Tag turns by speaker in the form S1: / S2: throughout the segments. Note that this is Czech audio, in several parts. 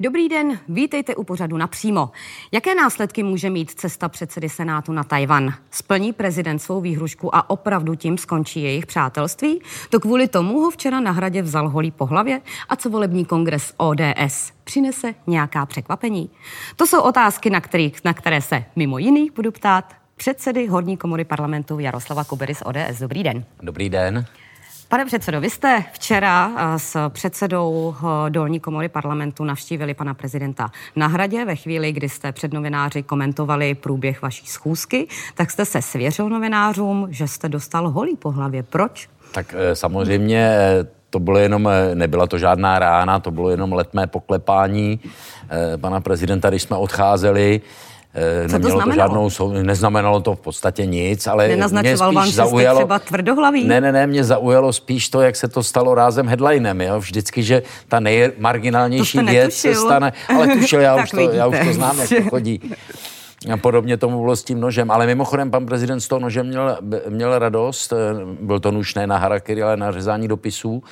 S1: Dobrý den, vítejte u pořadu napřímo. Jaké následky může mít cesta předsedy Senátu na Tajvan? Splní prezident svou výhrušku a opravdu tím skončí jejich přátelství? To kvůli tomu ho včera na hradě vzal holí po hlavě? A co volební kongres ODS? Přinese nějaká překvapení? To jsou otázky, na, kterých, na které se mimo jiných budu ptát předsedy Horní komory parlamentu Jaroslava Kubery z ODS. Dobrý den.
S2: Dobrý den.
S1: Pane předsedo, vy jste včera eh, s předsedou eh, dolní komory parlamentu navštívili pana prezidenta na hradě ve chvíli, kdy jste před novináři komentovali průběh vaší schůzky, tak jste se svěřil novinářům, že jste dostal holí po hlavě. Proč?
S2: Tak eh, samozřejmě to bylo jenom, nebyla to žádná rána, to bylo jenom letmé poklepání pana prezidenta, když jsme odcházeli.
S1: Co Nemělo to, znamenalo?
S2: to žádnou, neznamenalo to v podstatě nic, ale mě
S1: spíš vám, zaujalo, že jste třeba tvrdohlaví?
S2: Ne, ne, ne, mě zaujalo spíš to, jak se to stalo rázem headlinem, jo? Vždycky, že ta nejmarginálnější věc se stane, ale tušil, já, už to, já už to znám, jak to chodí. A podobně tomu bylo s tím nožem. Ale mimochodem, pan prezident z toho nože měl, měl radost. Byl to nůž ne na harakiri, ale na řezání dopisů.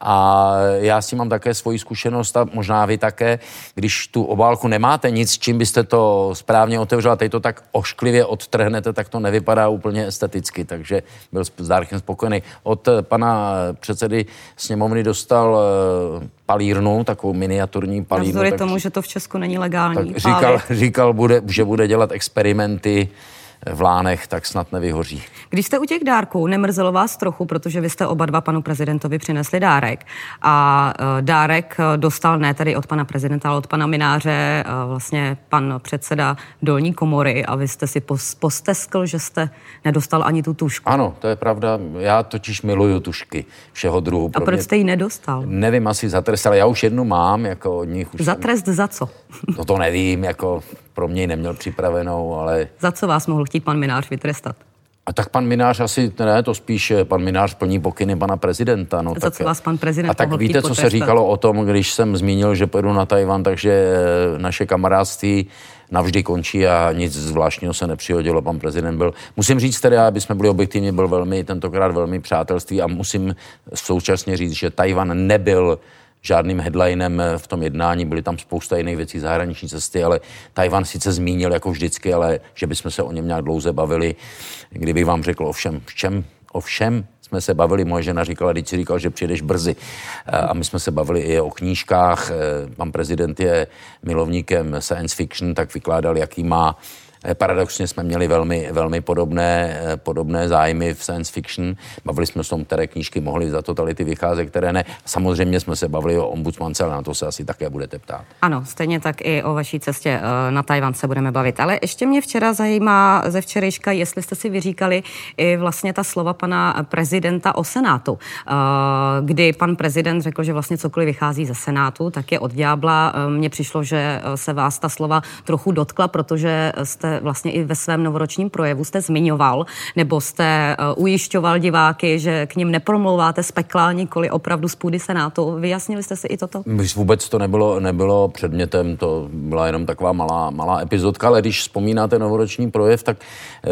S2: A já si mám také svoji zkušenost a možná vy také, když tu obálku nemáte nic, čím byste to správně otevřela, teď to tak ošklivě odtrhnete, tak to nevypadá úplně esteticky. Takže byl s dárkem spokojený. Od pana předsedy sněmovny dostal palírnu, takovou miniaturní palírnu.
S1: Navzdory tak, tomu, že to v Česku není legální.
S2: Tak říkal, říkal bude, že bude dělat experimenty v Lánech, tak snad nevyhoří.
S1: Když jste u těch dárků, nemrzelo vás trochu, protože vy jste oba dva panu prezidentovi přinesli dárek. A uh, dárek e, dostal ne tedy od pana prezidenta, ale od pana Mináře, uh, vlastně pan předseda dolní komory a vy jste si pos- posteskl, že jste nedostal ani tu tušku.
S2: Ano, to je pravda. Já totiž miluju tušky všeho druhu.
S1: A proč mě... jste ji nedostal?
S2: Nevím, asi za trest, ale já už jednu mám, jako od nich už
S1: Za trest za co?
S2: No to nevím, jako pro mě neměl připravenou, ale...
S1: Za co vás mohl chtít pan Minář vytrestat?
S2: A tak pan Minář asi ne, to spíš pan Minář plní pokyny pana prezidenta. No,
S1: tak, co vás pan prezident
S2: A tak víte, co se říkalo o tom, když jsem zmínil, že pojedu na Tajvan, takže eh, naše kamarádství navždy končí a nic zvláštního se nepřihodilo. Pan prezident byl, musím říct tedy, aby jsme byli objektivní, byl velmi, tentokrát velmi přátelství a musím současně říct, že Tajvan nebyl žádným headlinem eh, v tom jednání, byly tam spousta jiných věcí, zahraniční cesty, ale Tajvan sice zmínil jako vždycky, ale že bychom se o něm nějak dlouze bavili, kdyby vám řekl o všem, v čem, o všem jsme se bavili, moje žena říkala, když si říkal, že přijedeš brzy. Eh, a my jsme se bavili i o knížkách. Eh, pan prezident je milovníkem science fiction, tak vykládal, jaký má paradoxně jsme měli velmi, velmi podobné, eh, podobné zájmy v science fiction. Bavili jsme se o tom, které knížky mohly za totality vycházet, které ne. Samozřejmě jsme se bavili o ombudsmance, ale na to se asi také budete ptát.
S1: Ano, stejně tak i o vaší cestě eh, na Tajvan se budeme bavit. Ale ještě mě včera zajímá ze včerejška, jestli jste si vyříkali i vlastně ta slova pana prezidenta o Senátu, kdy pan prezident řekl, že vlastně cokoliv vychází ze Senátu, tak je od ďábla. Mně přišlo, že se vás ta slova trochu dotkla, protože jste vlastně i ve svém novoročním projevu jste zmiňoval, nebo jste uh, ujišťoval diváky, že k ním nepromlouváte z pekla, nikoli opravdu z půdy Senátu. Vyjasnili jste si i toto?
S2: Vůbec to nebylo, nebylo předmětem, to byla jenom taková malá, malá epizodka, ale když vzpomínáte novoroční projev, tak eh,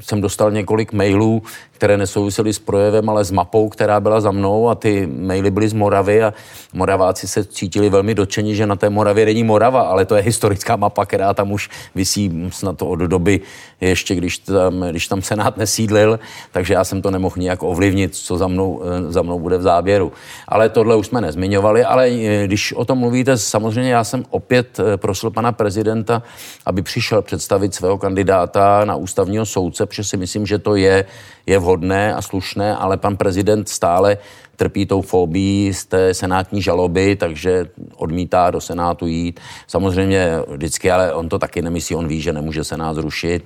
S2: jsem dostal několik mailů, které nesouvisely s projevem, ale s mapou, která byla za mnou a ty maily byly z Moravy a Moraváci se cítili velmi dotčeni, že na té Moravě není Morava, ale to je historická mapa, která tam už visí snad od doby ještě, když tam, když tam Senát nesídlil, takže já jsem to nemohl nijak ovlivnit, co za mnou, eh, za mnou bude v záběru. Ale tohle už jsme nezmiňovali, ale eh, když o tom mluvíte, samozřejmě já jsem opět eh, prosil pana prezidenta, aby přišel představit svého kandidáta na ústavního soudce, protože si myslím, že to je, je vhodné a slušné, ale pan prezident stále trpí tou fobií z té senátní žaloby, takže odmítá do Senátu jít. Samozřejmě vždycky, ale on to taky nemyslí, on ví, že nemůže Senát zrušit,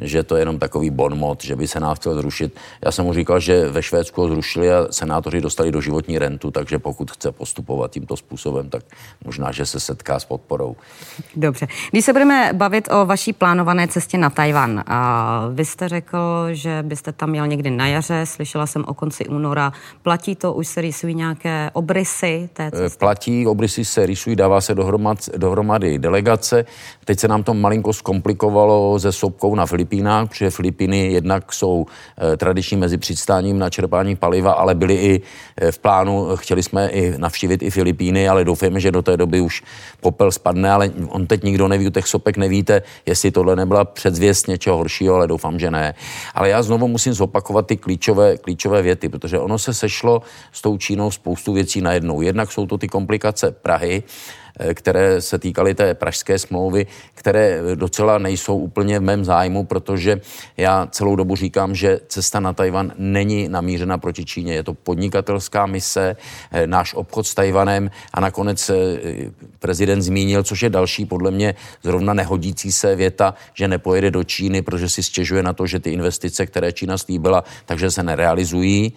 S2: že to je jenom takový bonmot, že by Senát chtěl zrušit. Já jsem mu říkal, že ve Švédsku ho zrušili a senátoři dostali do životní rentu, takže pokud chce postupovat tímto způsobem, tak možná, že se setká s podporou.
S1: Dobře. Když se budeme bavit o vaší plánované cestě na Tajvan, a vy jste řekl, že byste tam měl někdy na jaře, slyšela jsem o konci února. Platí to už se rysují nějaké obrysy té
S2: Eh,
S1: cesty?
S2: Platí, obrysy se rysují, dává se dohromad, dohromady delegace. Teď se nám to malinko zkomplikovalo se sopkou na Filipínách, protože Filipíny jednak jsou eh, tradiční mezi přistáním na čerpání paliva, ale byly i eh, v plánu, chtěli jsme i navštívit i Filipíny, ale doufejme, že do té doby už popel spadne, ale on teď nikdo neví, u těch sopek nevíte, jestli tohle nebyla předzvěst něčeho horšího, ale doufám, že ne. Ale já znovu musím zopakovat ty klíčové, klíčové věty, protože ono se sešlo s tou Čínou spoustu věcí najednou. Jednak jsou to ty komplikace Prahy, které se týkaly té pražské smlouvy, které docela nejsou úplně v mém zájmu, protože já celou dobu říkám, že cesta na Tajvan není namířena proti Číně. Je to podnikatelská mise, eh, náš obchod s Tajvanem a nakonec eh, prezident zmínil, což je další podle mě zrovna nehodící se věta, že nepojede do Číny, protože si stěžuje na to, že ty investice, které Čína slíbila, takže se nerealizují.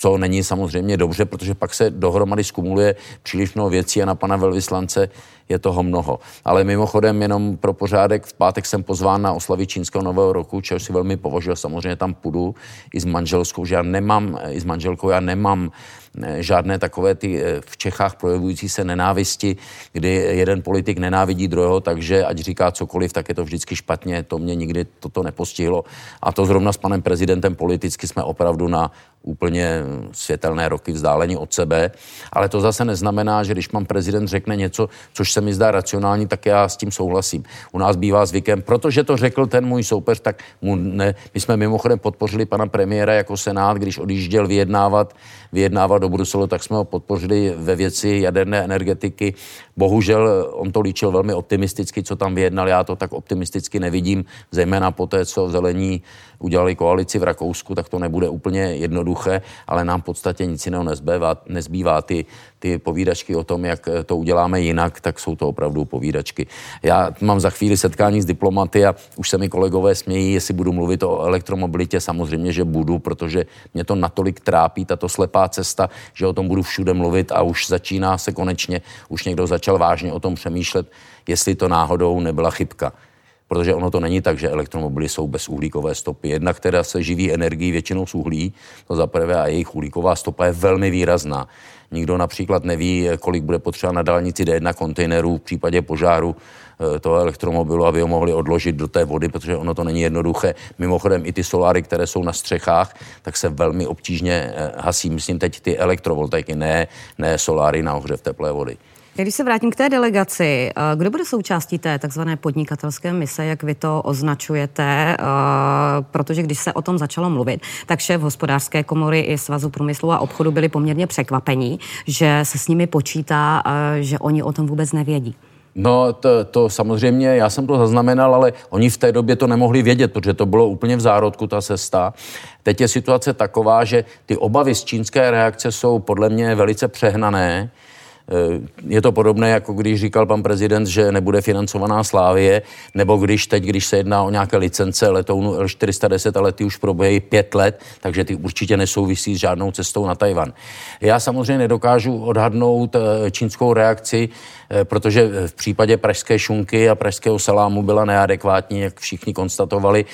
S2: Eh, co není samozřejmě dobře, protože pak se dohromady skumuluje příliš mnoho věcí a na pana velvyslance je toho mnoho. Ale mimochodem jenom pro pořádek, v pátek jsem pozván na oslavy čínského nového roku, čeho si velmi považuji, samozřejmě tam půjdu i s manželskou, že já nemám, i s manželkou, já nemám eh, žádné takové ty eh, v Čechách projevující se nenávisti, kdy jeden politik nenávidí druhého, takže ať říká cokoliv, tak je to vždycky špatně. To mě nikdy toto nepostihlo. A to zrovna s panem prezidentem politicky jsme opravdu na úplně světelné roky vzdálení od sebe. Ale to zase neznamená, že když pan prezident řekne něco, což se mi zdá racionální, tak já s tím souhlasím. U nás bývá zvykem, protože to řekl ten můj soupeř, tak mu ne. My jsme mimochodem podpořili pana premiéra jako senát, když odjížděl vyjednávat, vyjednávat do Bruselu, tak jsme ho podpořili ve věci jaderné energetiky. Bohužel on to líčil velmi optimisticky, co tam vyjednal, já to tak optimisticky nevidím, zejména po té, co zelení udělali koalici v Rakousku, tak to nebude úplně jednoduché, ale nám v podstatě nic jiného nezbývá, nezbývá. Ty, ty povídačky o tom, jak to uděláme jinak, tak jsou to opravdu povídačky. Já mám za chvíli setkání s diplomaty a už se mi kolegové smějí, jestli budu mluvit o elektromobilitě, samozřejmě, že budu, protože mě to natolik trápí, tato slepá cesta, že o tom budu všude mluvit a už začíná se konečně, už někdo začal vážně o tom přemýšlet, jestli to náhodou nebyla chybka protože ono to není tak, že elektromobily jsou bez uhlíkové stopy. Jednak teda se živí energií většinou z uhlí, to za prvé, a jejich uhlíková stopa je velmi výrazná. Nikdo například neví, kolik bude potřeba na dálnici D1 kontejnerů v případě požáru eh, toho elektromobilu, aby ho mohli odložit do té vody, protože ono to není jednoduché. Mimochodem i ty soláry, které jsou na střechách, tak se velmi obtížně eh, hasí. Myslím teď ty elektrovoltaiky, ne, ne soláry na ohřev teplé vody.
S1: Když se vrátím k té delegaci, eh, kdo bude součástí té takzvané podnikatelské mise, jak vy to označujete, eh, protože když se o tom začalo mluvit, tak šéf hospodářské komory i Svazu průmyslu a obchodu byli poměrně překvapení, že se s nimi počítá, eh, že oni o tom vůbec nevědí.
S2: No, to, to samozřejmě, já jsem to zaznamenal, ale oni v té době to nemohli vědět, protože to bylo úplně v zárodku, ta cesta. Teď je situace taková, že ty obavy z čínské reakce jsou podle mě velice přehnané. Eh, je to podobné, jako když říkal pan prezident, že nebude financovaná Slávie, nebo když teď, když se jedná o nějaké licence letounu L410, ale ty už proběhají pět let, takže ty určitě nesouvisí s žádnou cestou na Tajvan. Já samozřejmě nedokážu odhadnout eh, čínskou reakci, protože v případě pražské šunky a pražského salámu byla neadekvátní, jak všichni konstatovali.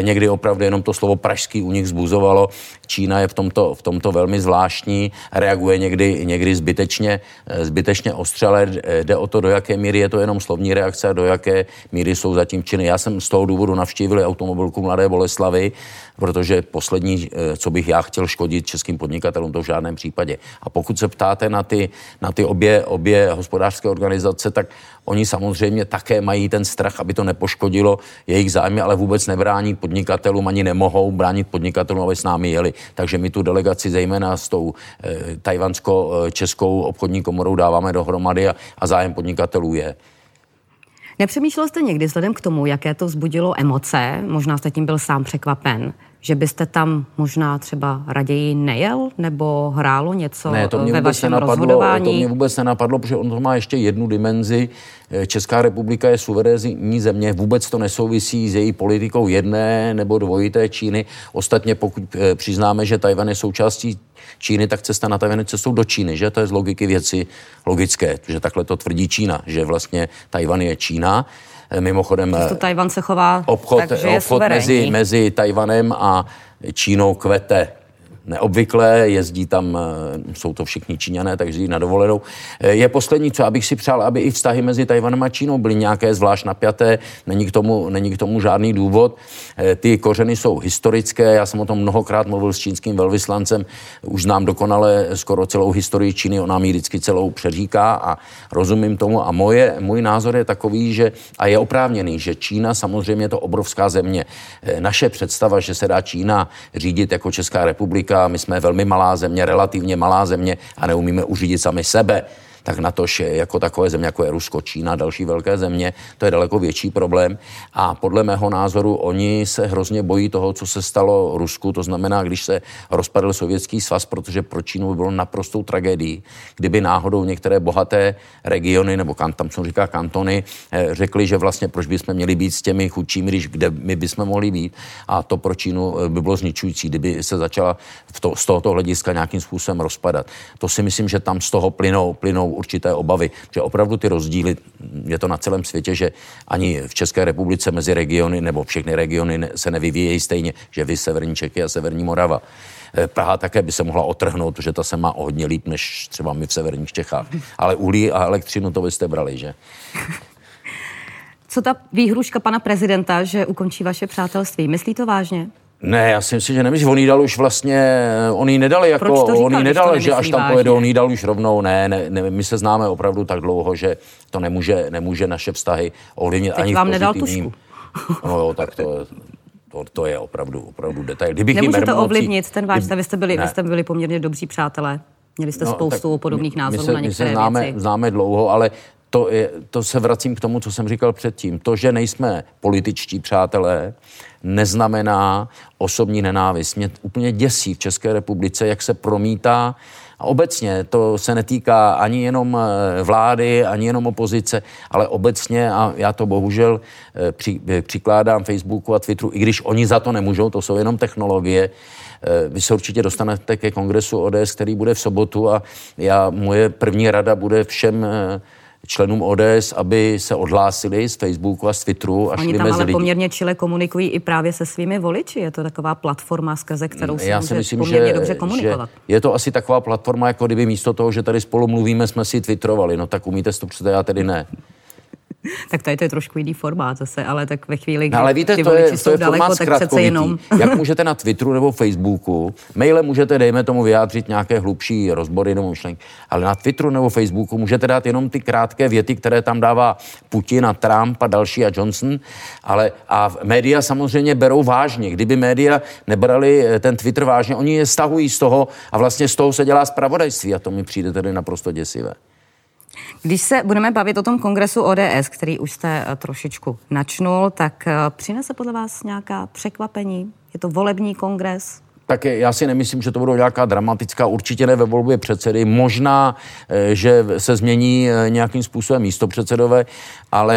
S2: Někdy opravdu jenom to slovo pražský u nich zbuzovalo. Čína je v tomto, v tomto velmi zvláštní, reaguje někdy, někdy zbytečně zbytečně ostře, ale jde o to, do jaké míry je to jenom slovní reakce a do jaké míry jsou zatím činy. Já jsem z toho důvodu navštívil automobilku Mladé Boleslavy, protože poslední, eh, co bych já chtěl škodit českým podnikatelům, to v žádném případě. A pokud se ptáte na ty, na ty obě, obě hospodářské organizace, tak oni samozřejmě také mají ten strach, aby to nepoškodilo jejich zájmy, ale vůbec nebrání podnikatelům, ani nemohou bránit podnikatelům, aby s námi jeli. Takže my tu delegaci zejména s tou eh, tajvansko-českou obchodní komorou dáváme dohromady a, a zájem podnikatelů je.
S1: Nepřemýšlel jste někdy vzhledem k tomu, jaké to vzbudilo emoce, možná jste tím byl sám překvapen, že byste tam možná třeba raději nejel nebo hrálo něco
S2: ne, to mě
S1: ve vašem
S2: nenapadlo,
S1: rozhodování?
S2: To mě vůbec nenapadlo, protože on to má ještě jednu dimenzi. Česká republika je suverénní země, vůbec to nesouvisí s její politikou jedné nebo dvojité Číny. Ostatně pokud eh, přiznáme, že Tajvan je součástí Číny, tak cesta na Tajvan je cestou do Číny, že? To je z logiky věci logické, že takhle to tvrdí Čína, že vlastně Tajvan je Čína. Mimochodem,
S1: to Tajvan se chová
S2: obchod,
S1: tak,
S2: obchod mezi, mezi Tajvanem a Čínou kvete neobvyklé, jezdí tam, eh, jsou to všichni Číňané, takže jezdí na dovolenou. Eh, je poslední, co abych si přál, aby i vztahy mezi Tajvanem a Čínou byly nějaké zvlášť napjaté, není k tomu, není k tomu žádný důvod. Eh, ty kořeny jsou historické, já jsem o tom mnohokrát mluvil s čínským velvyslancem, už znám dokonale skoro celou historii Číny, ona mi vždycky celou přeříká a rozumím tomu a moje, můj názor je takový, že a je oprávněný, že Čína samozřejmě je to obrovská země. Naše představa, že se dá Čína řídit jako Česká republika, my jsme velmi malá země, relativně malá země a neumíme uřídit sami sebe tak na tož jako takové země, jako je Rusko, Čína, další velké země, to je daleko větší problém. A podle mého názoru oni se hrozně bojí toho, co se stalo Rusku, to znamená, když se rozpadl Sovětský svaz, protože pro Čínu by bylo naprostou tragédií, kdyby náhodou některé bohaté regiony, nebo kan, tam se říká kantony, eh, řekli, že vlastně proč bychom měli být s těmi chudšími, když kde my bychom mohli být. A to pro Čínu eh, by bylo zničující, kdyby se začala v to, z tohoto hlediska nějakým způsobem rozpadat. To si myslím, že tam z toho plynou, plynou určité obavy, že opravdu ty rozdíly, je to na celém světě, že ani v České republice mezi regiony nebo všechny regiony se nevyvíjejí stejně, že vy severní Čechy a severní Morava. Eh, Praha také by se mohla otrhnout, protože ta se má o hodně líp než třeba my v severních Čechách. Ale uhlí a elektřinu to byste brali, že?
S1: Co ta výhruška pana prezidenta, že ukončí vaše přátelství? Myslí to vážně?
S2: Ne, já si myslím, že nemyslím. On jí dal už vlastně, on jí nedal jako, Proč to říkal, on jí nedal, že až tam pojede, on jí dal už rovnou. Ne, ne, ne, my se známe opravdu tak dlouho, že to nemůže, nemůže naše vztahy ovlivnit
S1: ani
S2: vám
S1: v nedal tušku.
S2: No jo, tak to, to, to je opravdu, opravdu detail. Kdybych
S1: Nemůže to ovlivnit ten váš, vy jste, byli, vy jste byli poměrně dobří přátelé. Měli jste no, spoustu podobných názorů my se, na některé
S2: my se známe,
S1: věci.
S2: známe dlouho, ale to, je, to se vracím k tomu, co jsem říkal předtím. To, že nejsme političtí přátelé, neznamená osobní nenávist. Mě úplně děsí v České republice, jak se promítá a obecně to se netýká ani jenom eh, vlády, ani jenom opozice, ale obecně, a já to bohužel eh, při, eh, přikládám Facebooku a Twitteru, i když oni za to nemůžou, to jsou jenom technologie, vy se určitě dostanete ke kongresu ODS, který bude v sobotu a já, moje první rada bude všem členům ODS, aby se odhlásili z Facebooku a z Twitteru a
S1: Oni
S2: šli
S1: tam
S2: mezi
S1: ale
S2: lidi.
S1: poměrně čile komunikují i právě se svými voliči. Je to taková platforma, skrze kterou se Já může si myslím, poměrně že, dobře komunikovat.
S2: Že je to asi taková platforma, jako kdyby místo toho, že tady spolu mluvíme, jsme si twitterovali. No tak umíte to já tedy ne.
S1: tak tady to je trošku jiný formát zase, ale tak ve chvíli,
S2: kdy no, ale víte,
S1: ty
S2: to je,
S1: to je daleko, tak přece jenom.
S2: Jak můžete na Twitteru nebo Facebooku, mailem můžete, dejme tomu, vyjádřit nějaké hlubší rozbory nebo myšlenky, ale na Twitteru nebo Facebooku můžete dát jenom ty krátké věty, které tam dává Putin a Trump a další a Johnson, ale a média samozřejmě berou vážně. Kdyby média nebrali eh, ten Twitter vážně, oni je stahují z toho a vlastně z toho se dělá zpravodajství a to mi přijde tedy naprosto děsivé.
S1: Když se budeme bavit o tom kongresu ODS, který už jste eh, trošičku načnul, tak eh, přinese podle vás nějaká překvapení? Je to volební kongres?
S2: tak já si nemyslím, že to budou nějaká dramatická, určitě ne ve volbě předsedy. Možná, eh, že se změní nějakým způsobem místo předsedové, ale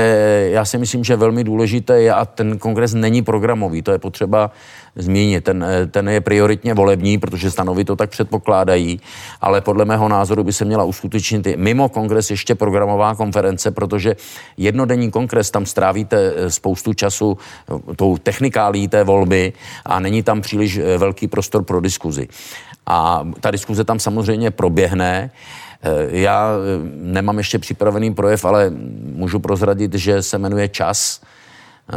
S2: já si myslím, že velmi důležité je, a ten kongres není programový, to je potřeba zmínit. Ten, eh, ten je prioritně volební, protože stanovy to tak předpokládají, ale podle mého názoru by se měla uskutečnit mimo kongres ještě programová konference, protože jednodenní kongres tam strávíte eh, spoustu času eh, tou technikálí té volby a není tam příliš velký prostor pro diskuzi. A ta diskuze tam samozřejmě proběhne. Já nemám ještě připravený projev, ale můžu prozradit, že se jmenuje Čas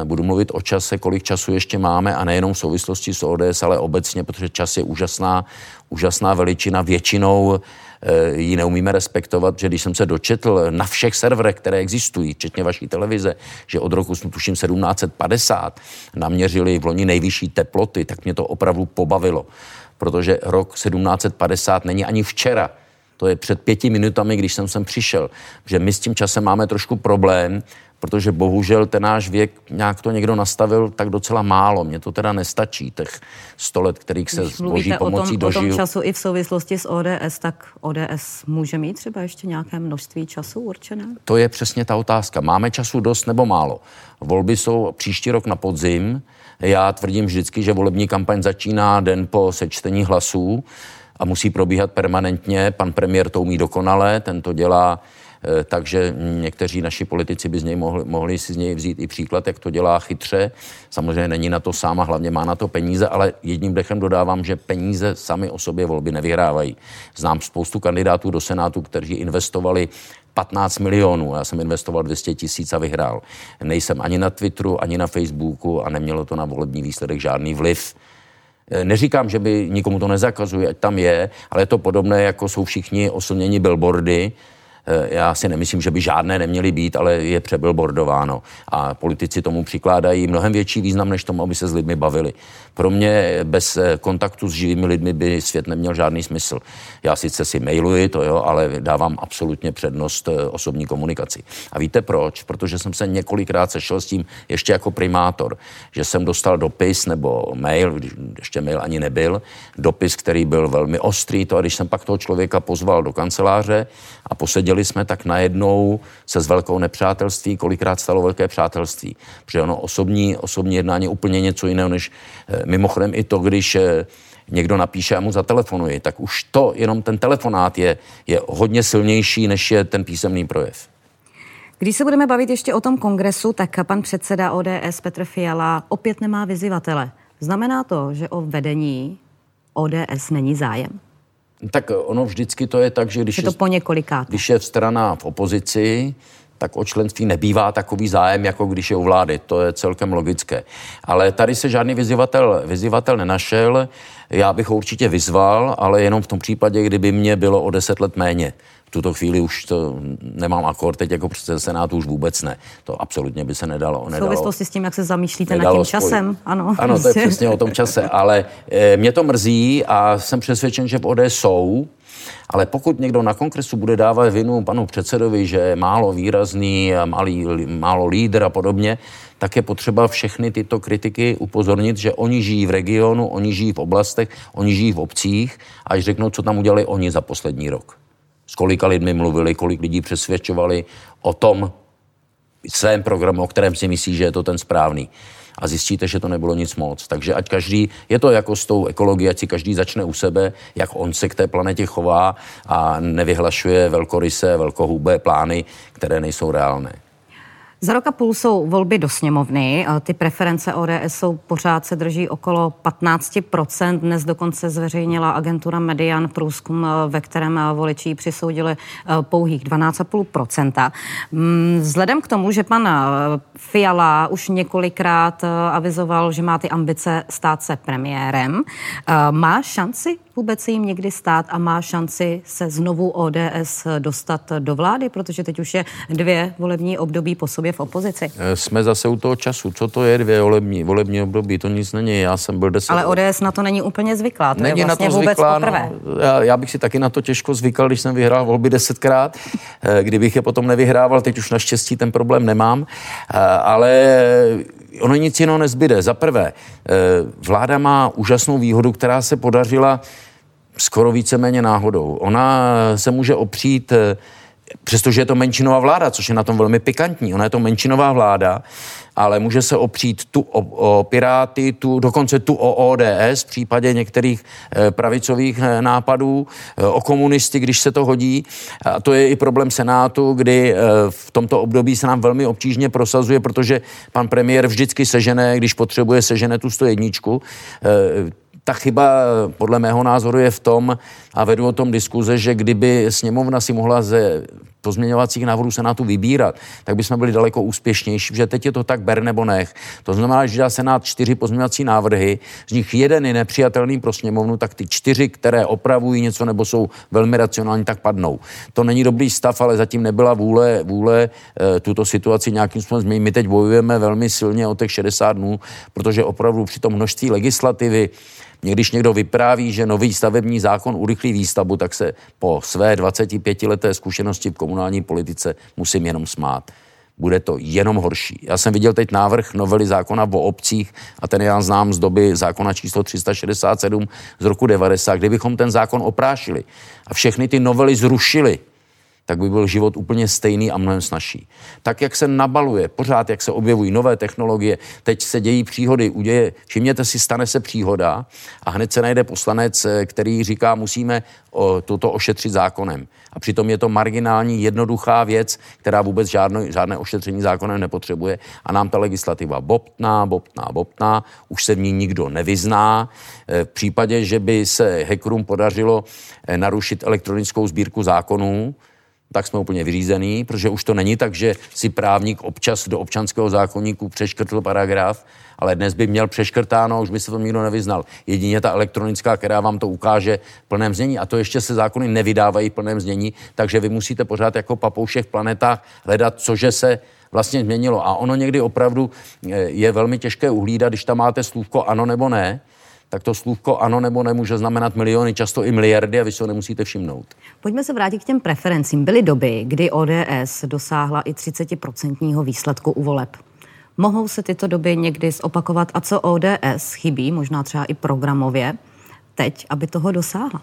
S2: Budu mluvit o čase, kolik času ještě máme a nejenom v souvislosti s ODS, ale obecně, protože čas je úžasná, úžasná veličina. Většinou eh, ji neumíme respektovat, že když jsem se dočetl na všech serverech, které existují, včetně vaší televize, že od roku, tuším, 1750 naměřili v loni nejvyšší teploty, tak mě to opravdu pobavilo. Protože rok 1750 není ani včera, to je před pěti minutami, když jsem sem přišel, že my s tím časem máme trošku problém, protože bohužel ten náš věk nějak to někdo nastavil tak docela málo. Mně to teda nestačí, těch 100 let, kterých se s boží pomocí o tom, dožiju.
S1: o tom času i v souvislosti s ODS, tak ODS může mít třeba ještě nějaké množství času určené?
S2: To je přesně ta otázka. Máme času dost nebo málo? Volby jsou příští rok na podzim. Já tvrdím vždycky, že volební kampaň začíná den po sečtení hlasů a musí probíhat permanentně. Pan premiér to umí dokonale, ten to dělá takže někteří naši politici by z něj mohli, mohli si z něj vzít i příklad, jak to dělá chytře. Samozřejmě není na to sám a hlavně má na to peníze, ale jedním dechem dodávám, že peníze sami o sobě volby nevyhrávají. Znám spoustu kandidátů do Senátu, kteří investovali 15 milionů. Já jsem investoval 200 tisíc a vyhrál. Nejsem ani na Twitteru, ani na Facebooku a nemělo to na volební výsledek žádný vliv. Eh, neříkám, že by nikomu to nezakazuje, ať tam je, ale je to podobné, jako jsou všichni oslnění billboardy, Eh, já si nemyslím, že by žádné neměly být, ale je přebillboardováno. A politici tomu přikládají mnohem větší význam, než tomu, aby se s lidmi bavili. Pro mě bez eh, kontaktu s živými lidmi by svět neměl žádný smysl. Já sice si mailuji to, jo, ale dávám absolutně přednost eh, osobní komunikaci. A víte proč? Protože jsem se několikrát sešel s tím ještě jako primátor, že jsem dostal dopis nebo mail, když ještě mail ani nebyl, dopis, který byl velmi ostrý, to a když jsem pak toho člověka pozval do kanceláře a poseděli jsme, tak najednou se s velkou nepřátelství kolikrát stalo velké přátelství. Protože ono osobní, osobní jednání je úplně něco jiného, než eh, mimochodem i to, když eh, někdo napíše a mu zatelefonuji, tak už to, jenom ten telefonát je, je hodně silnější, než je ten písemný projev.
S1: Když se budeme bavit ještě o tom kongresu, tak pan předseda ODS Petr Fiala opět nemá vyzývatele. Znamená to, že o vedení ODS není zájem?
S2: Tak ono vždycky to je tak, že když
S1: je, to po
S2: když je strana v opozici, tak o členství nebývá takový zájem, jako když je u vlády. To je celkem logické. Ale tady se žádný vyzývatel, vyzývatel nenašel. Já bych ho určitě vyzval, ale jenom v tom případě, kdyby mě bylo o deset let méně v tuto chvíli už to nemám akord, teď jako předseda Senátu už vůbec ne. To absolutně by se nedalo. nedalo
S1: v souvislosti s tím, jak se zamýšlíte nad tím časem. Ano,
S2: ano to je přesně o tom čase, ale e, mě to mrzí a jsem přesvědčen, že v ODS jsou, ale pokud někdo na kongresu bude dávat vinu panu předsedovi, že je málo výrazný, malý, málo lídr a podobně, tak je potřeba všechny tyto kritiky upozornit, že oni žijí v regionu, oni žijí v oblastech, oni žijí v obcích a až řeknou, co tam udělali oni za poslední rok s kolika lidmi mluvili, kolik lidí přesvědčovali o tom svém programu, o kterém si myslí, že je to ten správný. A zjistíte, že to nebylo nic moc. Takže ať každý, je to jako s tou ekologií, ať si každý začne u sebe, jak on se k té planetě chová a nevyhlašuje velkorysé, velkohubé plány, které nejsou reálné.
S1: Za rok a půl jsou volby do sněmovny. Ty preference ODS jsou pořád se drží okolo 15%. Dnes dokonce zveřejnila agentura Median průzkum, ve kterém voliči přisoudili eh, pouhých 12,5%. Mm, vzhledem k tomu, že pan eh, Fiala už několikrát eh, avizoval, že má ty ambice stát se premiérem, má šanci vůbec se jim někdy stát a má šanci se znovu ODS dostat do vlády, protože teď už je dvě volební období po sobě v opozici.
S2: Eh, jsme zase u toho času. Co to je dvě volební, volební období? To nic není. Já jsem byl deset.
S1: Ale ODS na to není úplně zvyklá. To není je vlastně
S2: na to
S1: vůbec
S2: zvyklá,
S1: poprvé.
S2: No, já, já, bych si taky na to těžko zvykal, když jsem vyhrál volby desetkrát. Eh, kdybych je potom nevyhrával, teď už naštěstí ten problém nemám. Eh, ale ono nic jiného nezbyde. Za prvé, vláda má úžasnou výhodu, která se podařila skoro víceméně náhodou. Ona se může opřít, eh, přestože je to menšinová vláda, což je na tom velmi pikantní, ona je to menšinová vláda, ale může se opřít tu o, o Piráty, tu, dokonce tu o ODS v případě některých e, pravicových e, nápadů, e, o komunisty, když se to hodí. A to je i problém Senátu, kdy v tomto období se nám velmi obtížně prosazuje, protože pan premiér vždycky sežené, když potřebuje, sežené tu 101. E, ta chyba podle mého názoru je v tom, a vedu o tom diskuze, že kdyby sněmovna si mohla ze pozměňovacích návrhů Senátu vybírat, tak bychom byli daleko úspěšnější, že teď je to tak ber nebo nech. To znamená, že dá Senát čtyři pozměňovací návrhy, z nich jeden je nepřijatelný pro sněmovnu, tak ty čtyři, které opravují něco nebo jsou velmi racionální, tak padnou. To není dobrý stav, ale zatím nebyla vůle, vůle e, tuto situaci nějakým způsobem změnit. My teď bojujeme velmi silně o těch 60 dnů, protože opravdu při tom množství legislativy, když někdo vypráví, že nový stavební zákon urychlí výstavbu, tak se po své 25 leté zkušenosti v komunální politice musím jenom smát. Bude to jenom horší. Já jsem viděl teď návrh novely zákona o obcích a ten já znám z doby zákona číslo 367 z roku 90, kdybychom ten zákon oprášili a všechny ty novely zrušili, tak by byl život úplně stejný a mnohem snažší. Tak, jak se nabaluje, pořád, jak se objevují nové technologie, teď se dějí příhody, uděje, všimněte si, stane se příhoda a hned se najde poslanec, eh, který říká, musíme o, toto ošetřit zákonem. A přitom je to marginální, jednoduchá věc, která vůbec žádno, žádné ošetření zákonem nepotřebuje. A nám ta legislativa bobtná, bobtná, bobtná, už se v ní nikdo nevyzná. Eh, v případě, že by se hackerům podařilo eh, narušit elektronickou sbírku zákonů, tak jsme úplně vyřízený, protože už to není tak, že si právník občas do občanského zákonníku přeškrtl paragraf, ale dnes by měl přeškrtáno, už by se to nikdo nevyznal. Jedině ta elektronická, která vám to ukáže v plném znění. A to ještě se zákony nevydávají v plném znění, takže vy musíte pořád jako papouše v planetách hledat, cože se vlastně změnilo. A ono někdy opravdu eh, je velmi těžké uhlídat, když tam máte slůvko ano nebo ne, tak to slůvko ano nebo nemůže znamenat miliony, často i miliardy a vy si ho nemusíte všimnout.
S1: Pojďme se vrátit k těm preferencím. Byly doby, kdy ODS dosáhla i 30% výsledku u voleb. Mohou se tyto doby někdy zopakovat a co ODS chybí, možná třeba i programově, teď, aby toho dosáhla?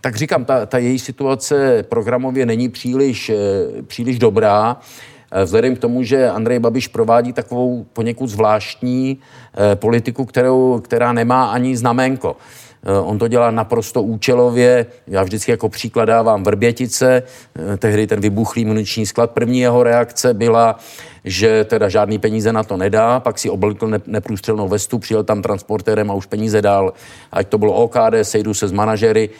S2: Tak říkám, ta, ta její situace programově není příliš, eh, příliš dobrá. Eh, vzhledem k tomu, že Andrej Babiš provádí takovou poněkud zvláštní eh, politiku, kterou, která nemá ani znamenko. Eh, on to dělá naprosto účelově. Já vždycky jako příklad dávám Vrbětice, tehdy ten vybuchlý muniční sklad. První jeho reakce byla, že teda žádný peníze na to nedá, pak si oblekl neprůstřelnou vestu, přijel tam transportérem a už peníze dal, ať to bylo OKD, sejdu se s manažery.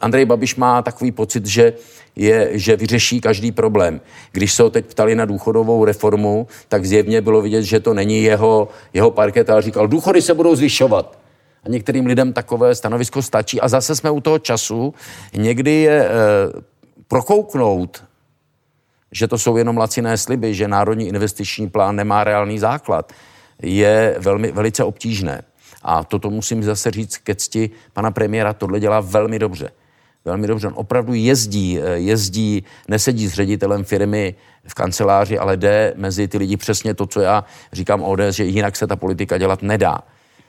S2: Andrej Babiš má takový pocit, že je, že vyřeší každý problém. Když se ho teď ptali na důchodovou reformu, tak zjevně bylo vidět, že to není jeho, jeho parket, ale říkal, důchody se budou zvyšovat. A některým lidem takové stanovisko stačí. A zase jsme u toho času. Někdy je e, prokouknout, že to jsou jenom laciné sliby, že Národní investiční plán nemá reálný základ, je velmi, velice obtížné. A toto musím zase říct ke cti pana premiéra, tohle dělá velmi dobře velmi dobře. On opravdu jezdí, eh, jezdí, nesedí s ředitelem firmy v kanceláři, ale jde mezi ty lidi přesně to, co já říkám ODS, že jinak se ta politika dělat nedá.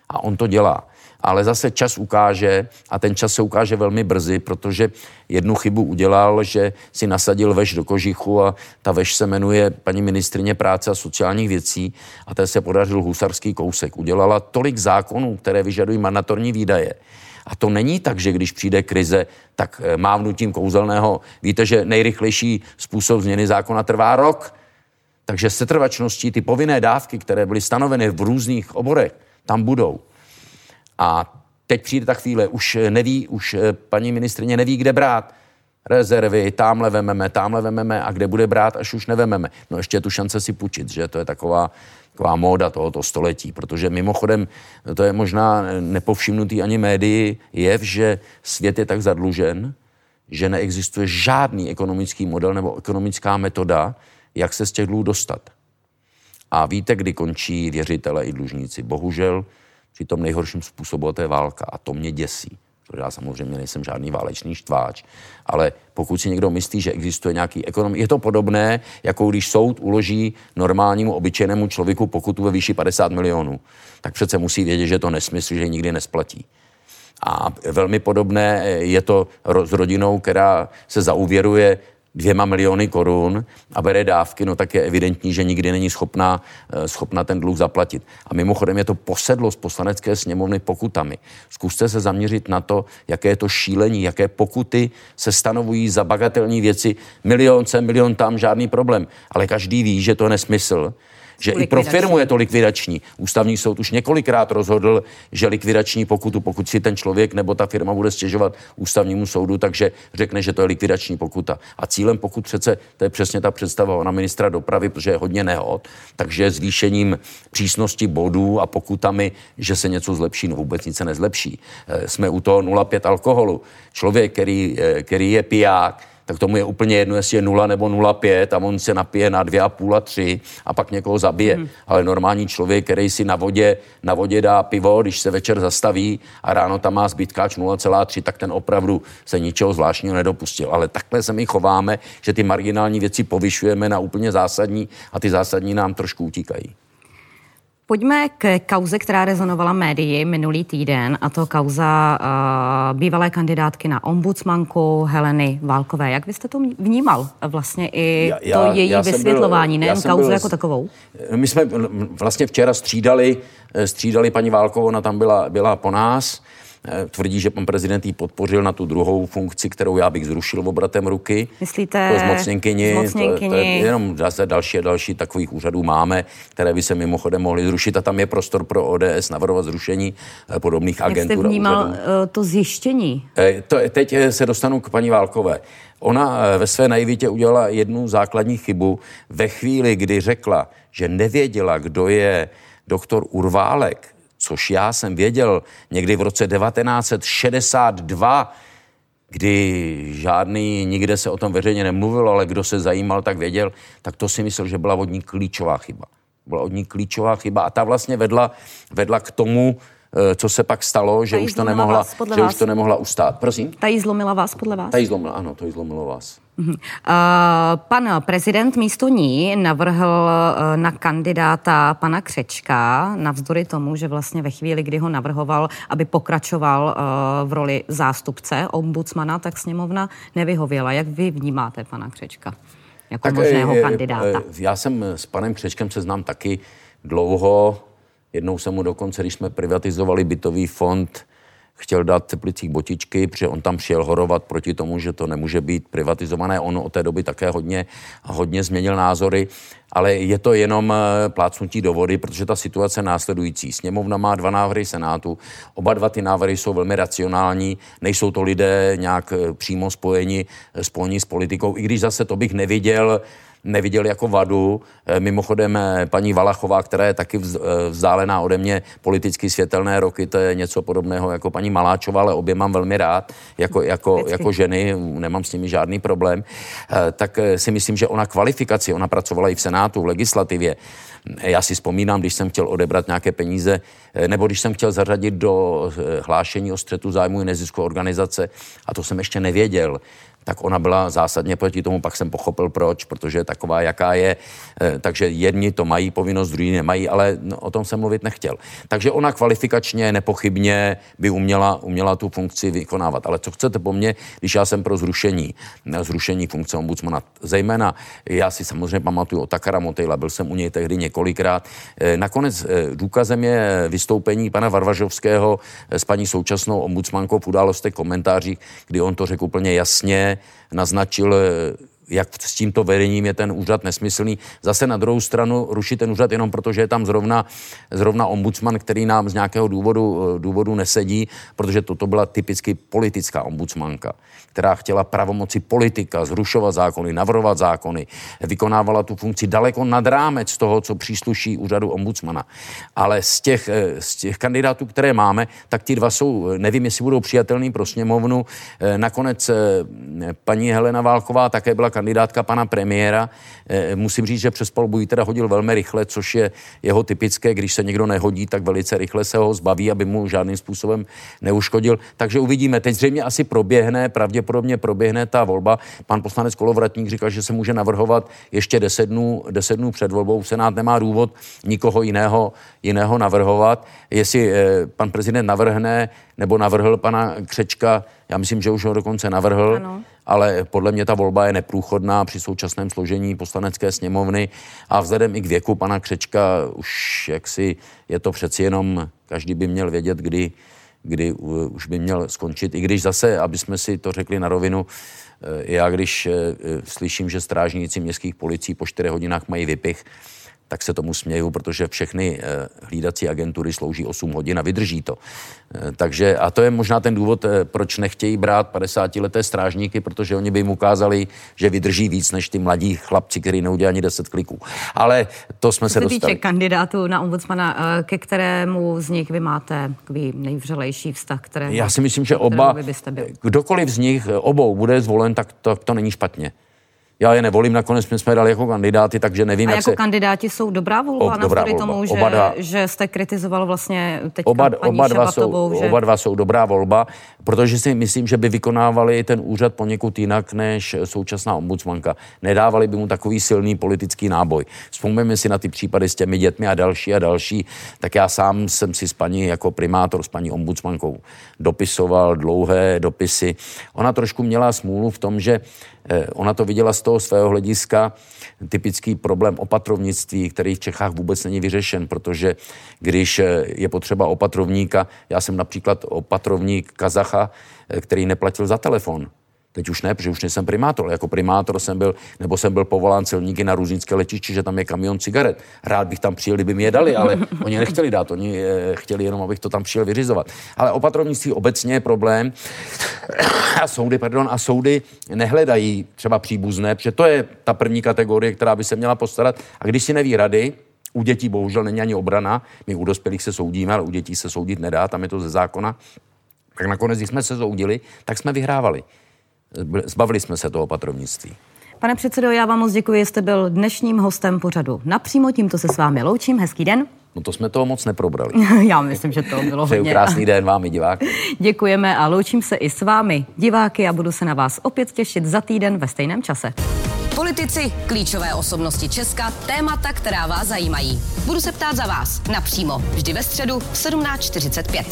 S2: A on to dělá. Ale zase čas ukáže, a ten čas se ukáže velmi brzy, protože jednu chybu udělal, že si nasadil veš do kožichu a ta veš se jmenuje paní ministrině práce a sociálních věcí a té se podařil husarský kousek. Udělala tolik zákonů, které vyžadují mandatorní výdaje, a to není tak, že když přijde krize, tak eh, mávnutím kouzelného, víte, že nejrychlejší způsob změny zákona trvá rok. Takže setrvačností ty povinné dávky, které byly stanoveny v různých oborech, tam budou. A teď přijde ta chvíle, už neví, už eh, paní ministrině neví, kde brát rezervy, tamhle vememe, tamhle vememe a kde bude brát, až už nevememe. No ještě tu šance si půjčit, že to je taková taková móda tohoto století, protože mimochodem, to je možná nepovšimnutý ani médii, je, že svět je tak zadlužen, že neexistuje žádný ekonomický model nebo ekonomická metoda, jak se z těch dluhů dostat. A víte, kdy končí věřitele i dlužníci. Bohužel při tom nejhorším způsobu to je válka. A to mě děsí protože já samozřejmě nejsem žádný válečný štváč, ale pokud si někdo myslí, že existuje nějaký ekonom, je to podobné, jako když soud uloží normálnímu obyčejnému člověku pokutu ve výši 50 milionů, tak přece musí vědět, že to nesmysl, že nikdy nesplatí. A velmi podobné je to s rodinou, která se zauvěruje dvěma miliony korun a bere dávky, no tak je evidentní, že nikdy není schopná, eh, schopna ten dluh zaplatit. A mimochodem je to posedlost poslanecké sněmovny pokutami. Zkuste se zaměřit na to, jaké je to šílení, jaké pokuty se stanovují za bagatelní věci. Milion sem, milion tam, žádný problém. Ale každý ví, že to je nesmysl že i pro firmu je to likvidační. Ústavní soud už několikrát rozhodl, že likvidační pokutu, pokud si ten člověk nebo ta firma bude stěžovat ústavnímu soudu, takže řekne, že to je likvidační pokuta. A cílem pokud přece, to je přesně ta představa na ministra dopravy, protože je hodně nehod, takže zvýšením přísnosti bodů a pokutami, že se něco zlepší, no vůbec nic se nezlepší. Eh, jsme u toho 0,5 alkoholu. Člověk, který, eh, který je piják, tak tomu je úplně jedno, jestli je 0 nebo 0,5 a on se napije na 2,5 a 3 a pak někoho zabije. Hmm. Ale normální člověk, který si na vodě, na vodě dá pivo, když se večer zastaví a ráno tam má zbytkáč 0,3, tak ten opravdu se ničeho zvláštního nedopustil. Ale takhle se my chováme, že ty marginální věci povyšujeme na úplně zásadní a ty zásadní nám trošku utíkají.
S1: Pojďme k kauze, která rezonovala médii minulý týden, a to kauza uh, bývalé kandidátky na ombudsmanku Heleny Válkové. Jak byste to vnímal vlastně i já, já, to její já vysvětlování, nejen kauzu byl, jako takovou?
S2: My jsme vlastně včera střídali, střídali paní Válkovou, ona tam byla, byla po nás. Eh, tvrdí, že pan prezident ji podpořil na tu druhou funkci, kterou já bych zrušil v obratem ruky.
S1: Myslíte?
S2: To zmocněnkyni. zmocněnkyni. To, to je jenom zase další a další takových úřadů máme, které by se mimochodem mohly zrušit a tam je prostor pro ODS navrhovat zrušení eh, podobných
S1: Jak
S2: agentur. Jak
S1: jste vnímal eh, to zjištění?
S2: To, teď se dostanu k paní Válkové. Ona ve své naivitě udělala jednu základní chybu ve chvíli, kdy řekla, že nevěděla, kdo je doktor Urválek, což já jsem věděl někdy v roce 1962, kdy žádný, nikde se o tom veřejně nemluvilo, ale kdo se zajímal, tak věděl, tak to si myslel, že byla od ní klíčová chyba. Byla od ní klíčová chyba a ta vlastně vedla, vedla k tomu, co se pak stalo, že už to nemohla, vás, že vás. už to nemohla ustát. Prosím?
S1: Ta jí zlomila vás podle vás?
S2: Ta jí zlomila, ano, to jí zlomilo vás. Uh,
S1: pan prezident místo ní navrhl uh, na kandidáta pana Křečka, navzdory tomu, že vlastně ve chvíli, kdy ho navrhoval, aby pokračoval uh, v roli zástupce ombudsmana, tak sněmovna nevyhověla. Jak vy vnímáte pana Křečka jako tak, možného je, kandidáta?
S2: Já jsem s panem Křečkem se znám taky dlouho. Jednou jsem mu dokonce, když jsme privatizovali bytový fond, chtěl dát Teplicích botičky, protože on tam přijel horovat proti tomu, že to nemůže být privatizované. On od té doby také hodně, hodně změnil názory, ale je to jenom eh, plácnutí do vody, protože ta situace následující. Sněmovna má dva návrhy Senátu, oba dva ty návrhy jsou velmi racionální, nejsou to lidé nějak eh, přímo spojeni, eh, spojeni s politikou, i když zase to bych neviděl, neviděl jako vadu. Eh, mimochodem eh, paní Valachová, která je taky eh, vzdálená ode mě politicky světelné roky, to je něco podobného jako paní Maláčová, ale obě mám velmi rád, jako, jako, jako ženy, nemám s nimi žádný problém, tak si myslím, že ona kvalifikaci, ona pracovala i v Senátu, v legislativě, já si vzpomínám, když jsem chtěl odebrat nějaké peníze, nebo když jsem chtěl zařadit do hlášení o střetu zájmu neziskové organizace, a to jsem ještě nevěděl, tak ona byla zásadně proti tomu, pak jsem pochopil proč, protože je taková, jaká je. Eh, takže jedni to mají povinnost, druhý nemají, ale no, o tom jsem mluvit nechtěl. Takže ona kvalifikačně, nepochybně by uměla, uměla tu funkci vykonávat. Ale co chcete po mně, když já jsem pro zrušení, zrušení funkce ombudsmana? Zejména, já si samozřejmě pamatuju o Takara Motejla, byl jsem u něj tehdy několikrát. Eh, nakonec eh, důkazem je vystoupení pana Varvažovského s paní současnou ombudsmankou v událostech komentářích, kdy on to řekl úplně jasně, naznačil, jak s tímto vedením je ten úřad nesmyslný. Zase na druhou stranu rušit ten úřad jenom proto, že je tam zrovna, zrovna ombudsman, který nám z nějakého důvodu, důvodu nesedí, protože toto byla typicky politická ombudsmanka která chtěla pravomoci politika, zrušovat zákony, navrhovat zákony, vykonávala tu funkci daleko nad rámec toho, co přísluší úřadu ombudsmana. Ale z těch, eh, z těch kandidátů, které máme, tak ti dva jsou, nevím, jestli budou přijatelný pro sněmovnu. Eh, nakonec eh, paní Helena Válková také byla kandidátka pana premiéra. Musím říct, že přes palbu teda hodil velmi rychle, což je jeho typické, když se někdo nehodí, tak velice rychle se ho zbaví, aby mu žádným způsobem neuškodil. Takže uvidíme. Teď zřejmě asi proběhne pravdě pravděpodobně proběhne ta volba. Pan poslanec Kolovratník říkal, že se může navrhovat ještě 10 dnů, 10 dnů před volbou. Senát nemá důvod nikoho jiného, jiného navrhovat. Jestli eh, pan prezident navrhne nebo navrhl pana Křečka, já myslím, že už ho dokonce navrhl, ano. Ale podle mě ta volba je neprůchodná při současném složení poslanecké sněmovny a vzhledem i k věku pana Křečka už jaksi je to přeci jenom, každý by měl vědět, kdy kdy už by měl skončit. I když zase, aby jsme si to řekli na rovinu, eh, já když eh, slyším, že strážníci městských policií po 4 hodinách mají vypich, tak se tomu směju, protože všechny eh, hlídací agentury slouží 8 hodin a vydrží to. Eh, takže a to je možná ten důvod, eh, proč nechtějí brát 50-leté strážníky, protože oni by jim ukázali, že vydrží víc než ty mladí chlapci, kteří neudělají ani 10 kliků. Ale to jsme se, se dostali.
S1: týče kandidátů na ombudsmana, ke kterému z nich vy máte takový nejvřelejší vztah, které
S2: Já si myslím, že oba, kdokoliv z nich, obou bude zvolen, tak to, to není špatně. Já je nevolím, nakonec my jsme dali jako kandidáty, takže nevím,
S1: A
S2: jak
S1: jako
S2: se...
S1: kandidáti jsou dobrá volba,
S2: O, dobrá
S1: navzdory
S2: volba.
S1: tomu, že,
S2: Oba dva-
S1: že jste kritizoval vlastně teď
S2: Oba,
S1: paní
S2: oba, dva jsou,
S1: že...
S2: oba dva jsou dobrá volba, protože si myslím, že by vykonávali ten úřad poněkud jinak než současná ombudsmanka. Nedávali by mu takový silný politický náboj. Vzpomeňme si na ty případy s těmi dětmi a další a další. Tak já sám jsem si s paní jako primátor, s paní ombudsmankou dopisoval dlouhé dopisy. Ona trošku měla smůlu v tom, že ona to viděla z toho svého hlediska, typický problém opatrovnictví, který v Čechách vůbec není vyřešen, protože když eh, je potřeba opatrovníka, já jsem například opatrovník Kazacha, eh, který neplatil za telefon. Teď už ne, protože už nejsem primátor. Jako primátor jsem byl, nebo jsem byl povolán celníky na Různické letiště, že tam je kamion cigaret. Rád bych tam přijel, kdyby mi je dali, ale oni nechtěli dát, oni eh, chtěli jenom, abych to tam přijel vyřizovat. Ale opatrovnictví obecně je problém a soudy, pardon, a soudy nehledají třeba příbuzné, protože to je ta první kategorie, která by se měla postarat. A když si neví rady, u dětí bohužel není ani obrana, my u dospělých se soudíme, ale u dětí se soudit nedá, tam je to ze zákona. Tak nakonec, když jsme se soudili, tak jsme vyhrávali. Zbavili jsme se toho opatrovnictví.
S1: Pane předsedo, já vám moc děkuji, jste byl dnešním hostem pořadu. Napřímo tímto se s vámi loučím. Hezký den.
S2: No to jsme toho moc neprobrali.
S1: Já myslím, že to bylo
S2: Přeju
S1: hodně.
S2: krásný den vám i diváky.
S1: Děkujeme a loučím se i s vámi, diváky, a budu se na vás opět těšit za týden ve stejném čase.
S3: Politici, klíčové osobnosti Česka, témata, která vás zajímají. Budu se ptát za vás napřímo, vždy ve středu v 17.45.